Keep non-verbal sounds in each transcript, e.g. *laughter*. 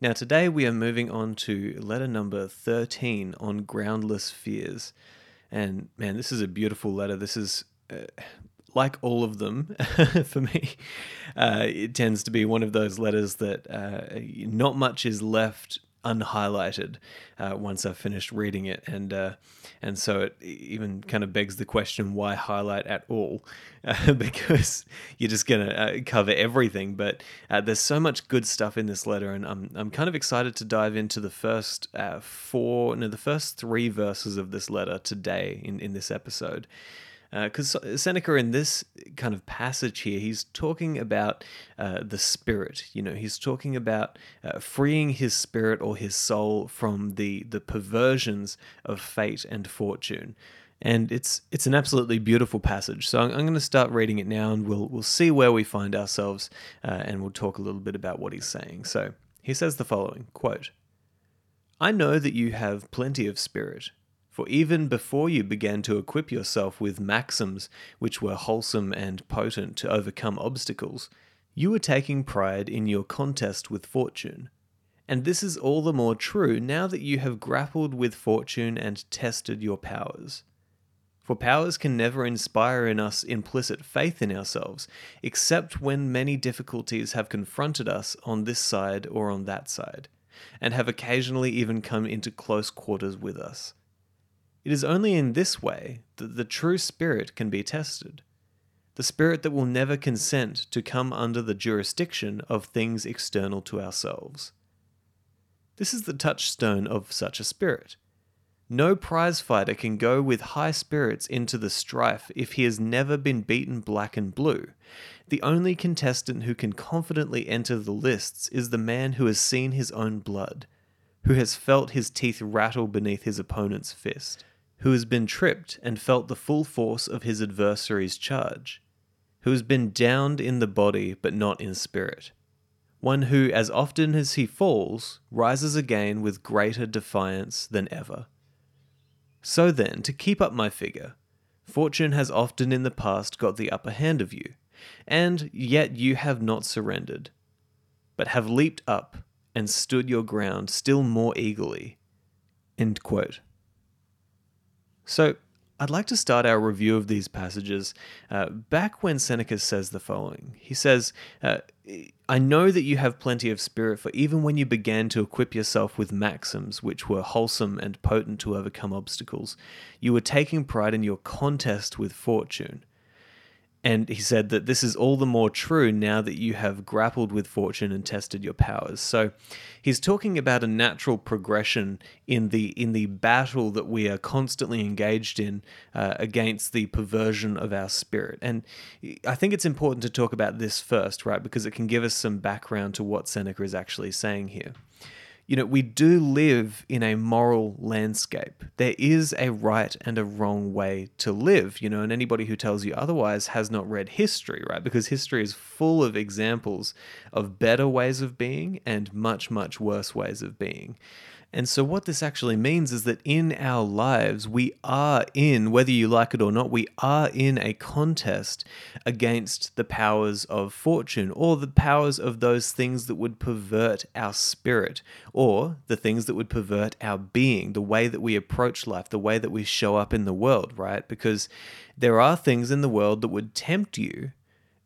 Now, today we are moving on to letter number 13 on groundless fears. And man, this is a beautiful letter. This is, uh, like all of them *laughs* for me, uh, it tends to be one of those letters that uh, not much is left unhighlighted uh, once I've finished reading it, and uh, and so it even kind of begs the question why highlight at all, *laughs* uh, because you're just gonna uh, cover everything. But uh, there's so much good stuff in this letter, and I'm I'm kind of excited to dive into the first uh, four, no, the first three verses of this letter today in in this episode because uh, Seneca in this kind of passage here, he's talking about uh, the spirit. You know, he's talking about uh, freeing his spirit or his soul from the the perversions of fate and fortune. And it's it's an absolutely beautiful passage. So I'm, I'm going to start reading it now, and we'll we'll see where we find ourselves, uh, and we'll talk a little bit about what he's saying. So he says the following quote. I know that you have plenty of spirit, for even before you began to equip yourself with maxims which were wholesome and potent to overcome obstacles, you were taking pride in your contest with fortune. And this is all the more true now that you have grappled with fortune and tested your powers. For powers can never inspire in us implicit faith in ourselves, except when many difficulties have confronted us on this side or on that side, and have occasionally even come into close quarters with us. It is only in this way that the true spirit can be tested. The spirit that will never consent to come under the jurisdiction of things external to ourselves. This is the touchstone of such a spirit. No prize fighter can go with high spirits into the strife if he has never been beaten black and blue. The only contestant who can confidently enter the lists is the man who has seen his own blood, who has felt his teeth rattle beneath his opponent's fist who has been tripped and felt the full force of his adversary's charge, who has been downed in the body but not in spirit, one who, as often as he falls, rises again with greater defiance than ever. So then, to keep up my figure, fortune has often in the past got the upper hand of you, and yet you have not surrendered, but have leaped up and stood your ground still more eagerly. End quote. So, I'd like to start our review of these passages uh, back when Seneca says the following. He says, uh, I know that you have plenty of spirit, for even when you began to equip yourself with maxims which were wholesome and potent to overcome obstacles, you were taking pride in your contest with fortune. And he said that this is all the more true now that you have grappled with fortune and tested your powers. So he's talking about a natural progression in the in the battle that we are constantly engaged in uh, against the perversion of our spirit. And I think it's important to talk about this first, right? Because it can give us some background to what Seneca is actually saying here you know, we do live in a moral landscape. There is a right and a wrong way to live, you know, and anybody who tells you otherwise has not read history, right? Because history is full of examples of better ways of being and much, much worse ways of being. And so, what this actually means is that in our lives, we are in, whether you like it or not, we are in a contest against the powers of fortune or the powers of those things that would pervert our spirit or the things that would pervert our being, the way that we approach life, the way that we show up in the world, right? Because there are things in the world that would tempt you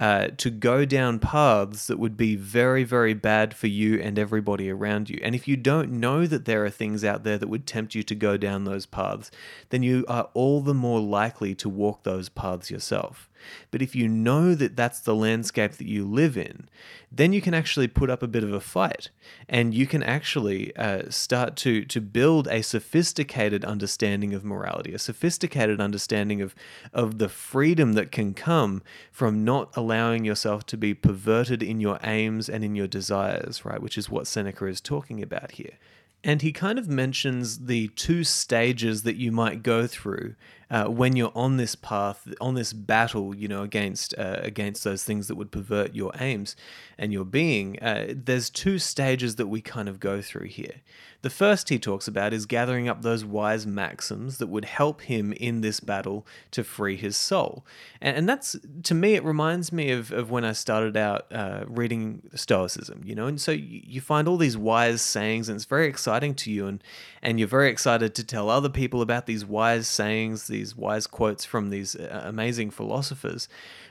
uh, to go down paths that would be very, very bad for you and everybody around you. And if you don't know that there are things out there that would tempt you to go down those paths, then you are all the more likely to walk those paths yourself. But if you know that that's the landscape that you live in, then you can actually put up a bit of a fight and you can actually uh, start to, to build a sophisticated understanding of morality, a sophisticated understanding of, of the freedom that can come from not allowing yourself to be perverted in your aims and in your desires, right? Which is what Seneca is talking about here. And he kind of mentions the two stages that you might go through uh, when you're on this path, on this battle, you know, against uh, against those things that would pervert your aims and your being. Uh, there's two stages that we kind of go through here. The first he talks about is gathering up those wise maxims that would help him in this battle to free his soul. And, and that's, to me, it reminds me of, of when I started out uh, reading Stoicism, you know? And so you, find all these wise sayings, and it's very exciting to you, and, and you're very excited to tell other people about these wise sayings, wise quotes from these uh, amazing philosophers.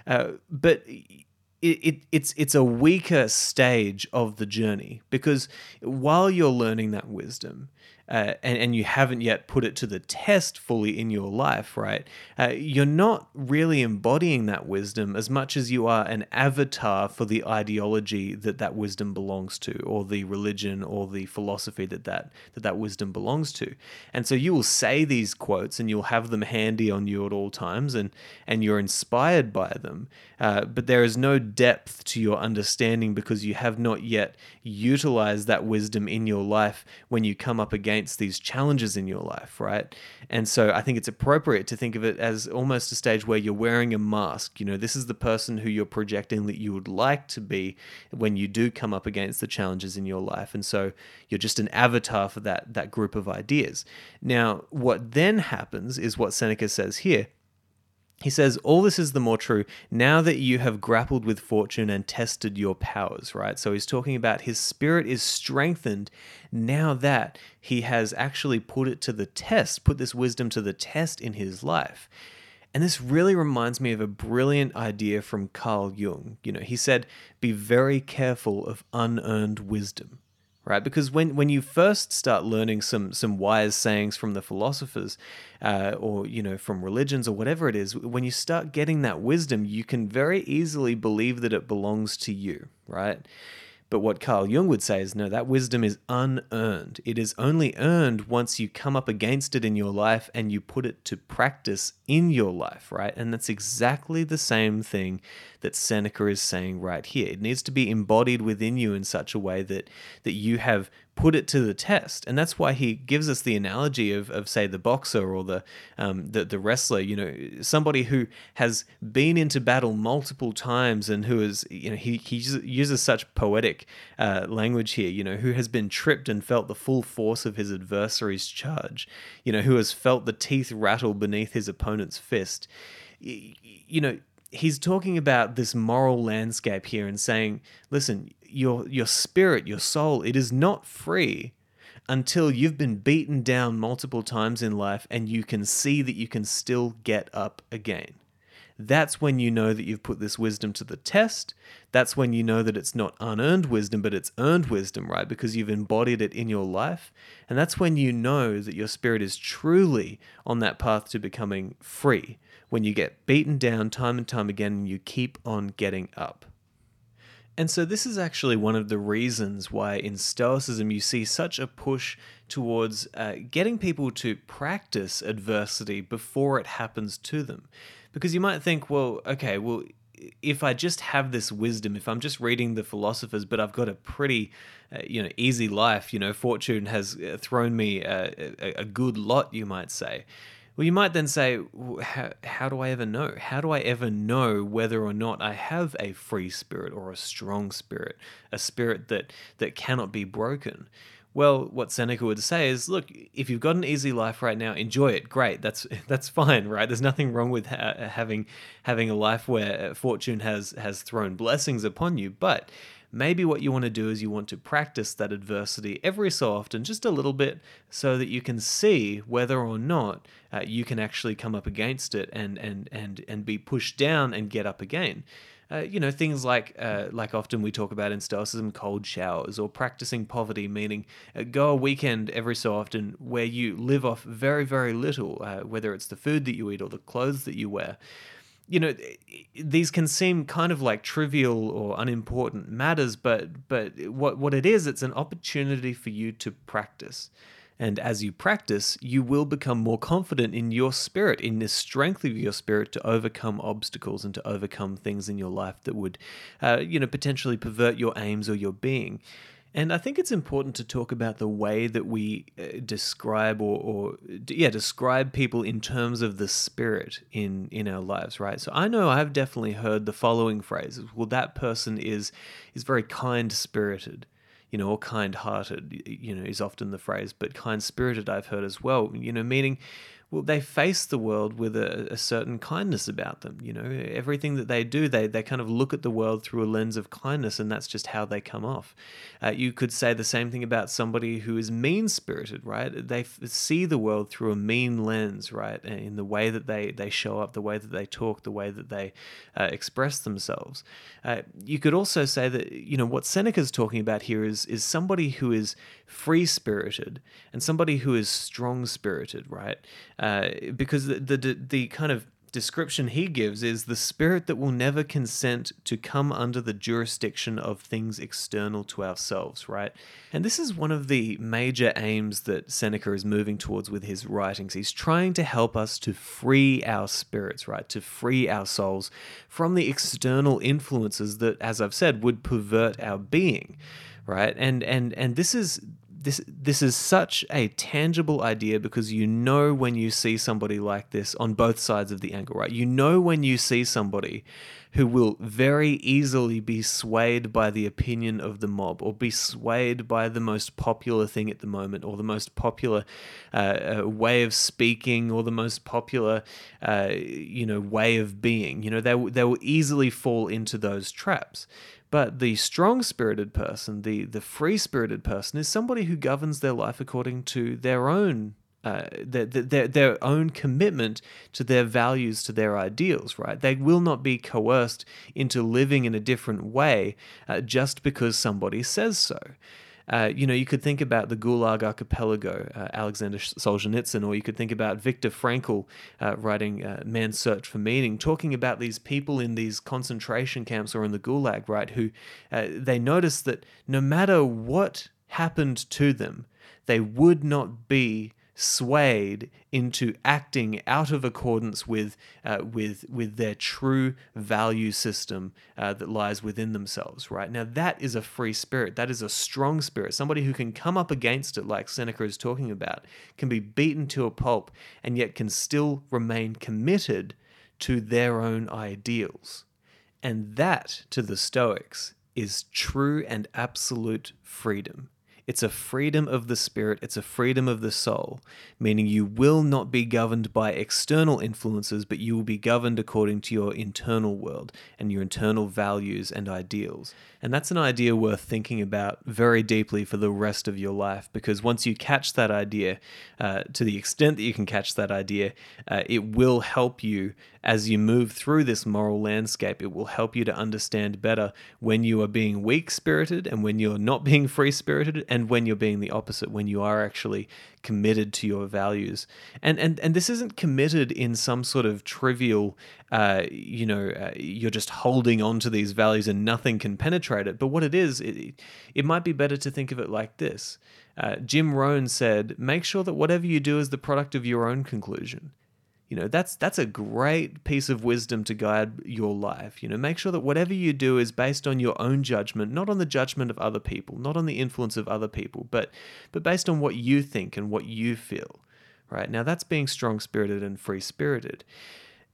Uh, but it, it, it's it's a weaker stage of the journey because while you're learning that wisdom uh, and, and you haven't yet put it to the test fully in your life, right? Uh, you're not really embodying that wisdom as much as you are an avatar for the ideology that that wisdom belongs to, or the religion or the philosophy that that, that, that wisdom belongs to. And so you will say these quotes and you'll have them handy on you at all times, and, and you're inspired by them. Uh, but there is no depth to your understanding because you have not yet utilized that wisdom in your life when you come up against against these challenges in your life, right? And so I think it's appropriate to think of it as almost a stage where you're wearing a mask. You know, this is the person who you're projecting that you would like to be when you do come up against the challenges in your life. And so you're just an avatar for that that group of ideas. Now, what then happens is what Seneca says here he says, All this is the more true now that you have grappled with fortune and tested your powers, right? So he's talking about his spirit is strengthened now that he has actually put it to the test, put this wisdom to the test in his life. And this really reminds me of a brilliant idea from Carl Jung. You know, he said, Be very careful of unearned wisdom right? Because when, when you first start learning some some wise sayings from the philosophers, uh, or you know from religions or whatever it is, when you start getting that wisdom, you can very easily believe that it belongs to you, right? But what Carl Jung would say is no, that wisdom is unearned. It is only earned once you come up against it in your life and you put it to practice in your life, right? And that's exactly the same thing that Seneca is saying right here. It needs to be embodied within you in such a way that that you have put it to the test. And that's why he gives us the analogy of, of say, the boxer or the, um, the, the wrestler, you know, somebody who has been into battle multiple times and who is, you know, he, he uses such poetic uh, language here, you know, who has been tripped and felt the full force of his adversary's charge, you know, who has felt the teeth rattle beneath his opponent's fist. You know, he's talking about this moral landscape here and saying, listen, your your spirit, your soul, it is not free until you've been beaten down multiple times in life and you can see that you can still get up again. That's when you know that you've put this wisdom to the test. That's when you know that it's not unearned wisdom, but it's earned wisdom, right? Because you've embodied it in your life. And that's when you know that your spirit is truly on that path to becoming free, when you get beaten down time and time again and you keep on getting up. And so, this is actually one of the reasons why in Stoicism you see such a push towards uh, getting people to practice adversity before it happens to them. Because you might think, well, okay, well, if I just have this wisdom, if I'm just reading the philosophers, but I've got a pretty, uh, you know, easy life, you know, fortune has uh, thrown me a, a, a good lot, you might say well, you might then say, how, how do I ever know? How do I ever know whether or not I have a free spirit or a strong spirit, a spirit that, that cannot be broken? Well, what Seneca would say is, look, if you've got an easy life right now, enjoy it. Great, that's *laughs* that's fine, right? There's nothing wrong with ha- having having a life where uh, fortune has has thrown blessings upon you. But maybe what you want to do is you want to practice that adversity every so often, just a little bit, so that you can see whether or not uh, you can actually come up against it and and and and be pushed down and get up again. Uh, you know things like uh, like often we talk about in stoicism cold showers or practicing poverty meaning uh, go a weekend every so often where you live off very very little uh, whether it's the food that you eat or the clothes that you wear you know, these can seem kind of like trivial or unimportant matters, but but what what it is, it's an opportunity for you to practice. And as you practice, you will become more confident in your spirit, in the strength of your spirit to overcome obstacles and to overcome things in your life that would, uh, you know, potentially pervert your aims or your being. And I think it's important to talk about the way that we uh, describe or, or, yeah, describe people in terms of the spirit in in our lives, right? So I know I've definitely heard the following phrases. Well, that person is is very kind spirited, you know, or kind hearted, you know, is often the phrase, but kind spirited I've heard as well, you know, meaning well, they face the world with a, a, certain kindness about them. You know, everything that they do, they, they kind of look at the world through a lens of kindness, and that's just how they come off. Uh, you could say the same thing about somebody who is mean spirited, right? They f- see the world through a mean lens, right? In the way that they, they show up, the way that they talk, the way that they uh, express themselves. Uh, you could also say that, you know, what Seneca's talking about here is, is somebody who is free spirited and somebody who is strong spirited, right? Uh, because the, the the kind of description he gives is the spirit that will never consent to come under the jurisdiction of things external to ourselves, right? And this is one of the major aims that Seneca is moving towards with his writings. He's trying to help us to free our spirits, right? To free our souls from the external influences that, as I've said, would pervert our being right and and and this is this this is such a tangible idea because you know when you see somebody like this on both sides of the angle, right? You know when you see somebody who will very easily be swayed by the opinion of the mob or be swayed by the most popular thing at the moment or the most popular uh, uh, way of speaking or the most popular uh, you know way of being you know they, they will easily fall into those traps but the strong spirited person, the, the free spirited person, is somebody who governs their life according to their own. Uh, their, their, their own commitment to their values, to their ideals, right? They will not be coerced into living in a different way uh, just because somebody says so. Uh, you know, you could think about the Gulag Archipelago, uh, Alexander Solzhenitsyn, or you could think about Viktor Frankl uh, writing uh, Man's Search for Meaning, talking about these people in these concentration camps or in the Gulag, right, who uh, they noticed that no matter what happened to them, they would not be swayed into acting out of accordance with uh, with with their true value system uh, that lies within themselves. Right now, that is a free spirit. That is a strong spirit. Somebody who can come up against it, like Seneca is talking about, can be beaten to a pulp, and yet can still remain committed to their own ideals. And that, to the Stoics, is true and absolute freedom. It's a freedom of the spirit, it's a freedom of the soul, meaning you will not be governed by external influences, but you will be governed according to your internal world and your internal values and ideals. And that's an idea worth thinking about very deeply for the rest of your life because once you catch that idea, uh, to the extent that you can catch that idea, uh, it will help you as you move through this moral landscape. It will help you to understand better when you are being weak spirited and when you're not being free spirited and when you're being the opposite, when you are actually committed to your values. And and and this isn't committed in some sort of trivial, uh, you know, uh, you're just holding on to these values and nothing can penetrate it. But what it is, it, it might be better to think of it like this. Uh, Jim Rohn said, "Make sure that whatever you do is the product of your own conclusion." You know that's that's a great piece of wisdom to guide your life. You know make sure that whatever you do is based on your own judgment not on the judgment of other people not on the influence of other people but but based on what you think and what you feel right? Now that's being strong spirited and free spirited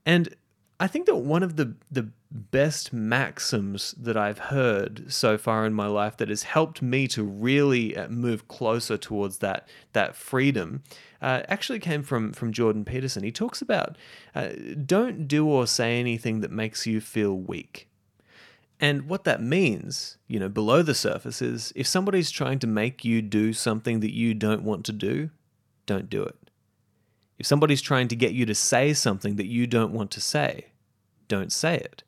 and I think that one of the the best maxims that I've heard so far in my life that has helped me to really uh, move closer towards that that freedom uh, actually came from from Jordan Peterson. He talks about uh, don't do or say anything that makes you feel weak. And what that means, you know, below the surface is if somebody's trying to make you do something that you don't want to do, don't do it. If somebody's trying to get you to say something that you don't want to say, don't say it.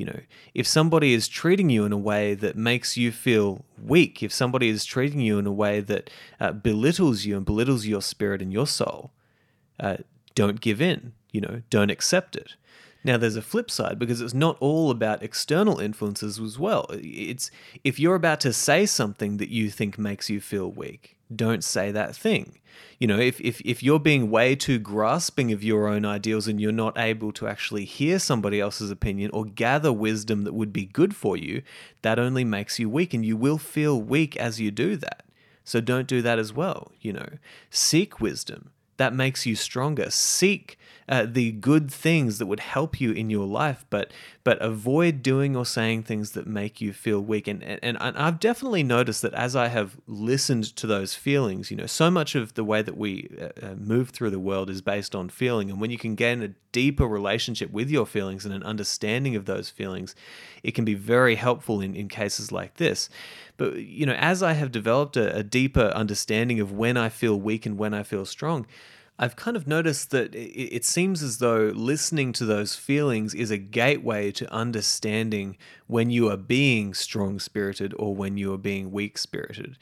You know, if somebody is treating you in a way that makes you feel weak, if somebody is treating you in a way that uh, belittles you and belittles your spirit and your soul, uh, don't give in. You know, don't accept it. Now, there's a flip side because it's not all about external influences as well. It's if you're about to say something that you think makes you feel weak, don't say that thing. You know, if, if, if you're being way too grasping of your own ideals and you're not able to actually hear somebody else's opinion or gather wisdom that would be good for you, that only makes you weak and you will feel weak as you do that. So don't do that as well. You know, seek wisdom that makes you stronger. Seek uh, the good things that would help you in your life, but but avoid doing or saying things that make you feel weak. And, and and I've definitely noticed that as I have listened to those feelings, you know, so much of the way that we uh, uh move through the world is based on feeling, and when you can gain a deeper relationship with your feelings and an understanding of those feelings, it can be very helpful in in cases like this. But you know, as I have developed a, a deeper understanding of when I feel weak and when I feel strong, I've kind of noticed that it seems as though listening to those feelings is a gateway to understanding when you are being strong spirited or when you are being weak spirited.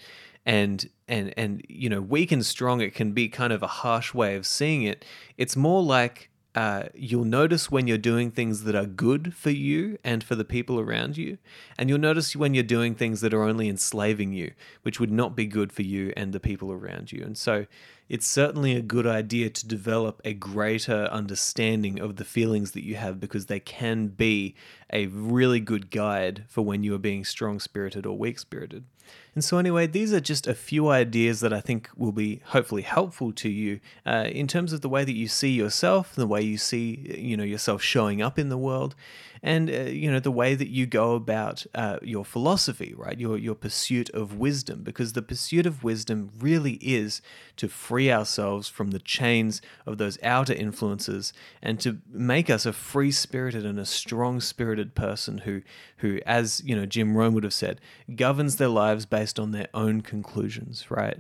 And and and you know, weak and strong it can be kind of a harsh way of seeing it. It's more like uh, you'll notice when you're doing things that are good for you and for the people around you. And you'll notice when you're doing things that are only enslaving you, which would not be good for you and the people around you. And so it's certainly a good idea to develop a greater understanding of the feelings that you have because they can be a really good guide for when you are being strong spirited or weak spirited. And so, anyway, these are just a few ideas that I think will be hopefully helpful to you uh, in terms of the way that you see yourself, the way you see you know yourself showing up in the world, and uh, you know the way that you go about uh, your philosophy, right? Your your pursuit of wisdom, because the pursuit of wisdom really is to free ourselves from the chains of those outer influences and to make us a free spirited and a strong spirited person who who, as you know, Jim Rohn would have said, governs their lives based on their own conclusions, right?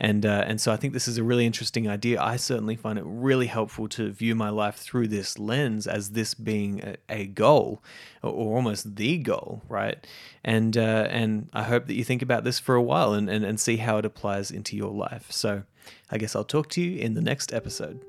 And uh, and so I think this is a really interesting idea. I certainly find it really helpful to view my life through this lens as this being a, a goal, or almost the goal, right? And uh, and I hope that you think about this for a while and, and, and see how it applies into your life. So I guess I'll talk to you in the next episode.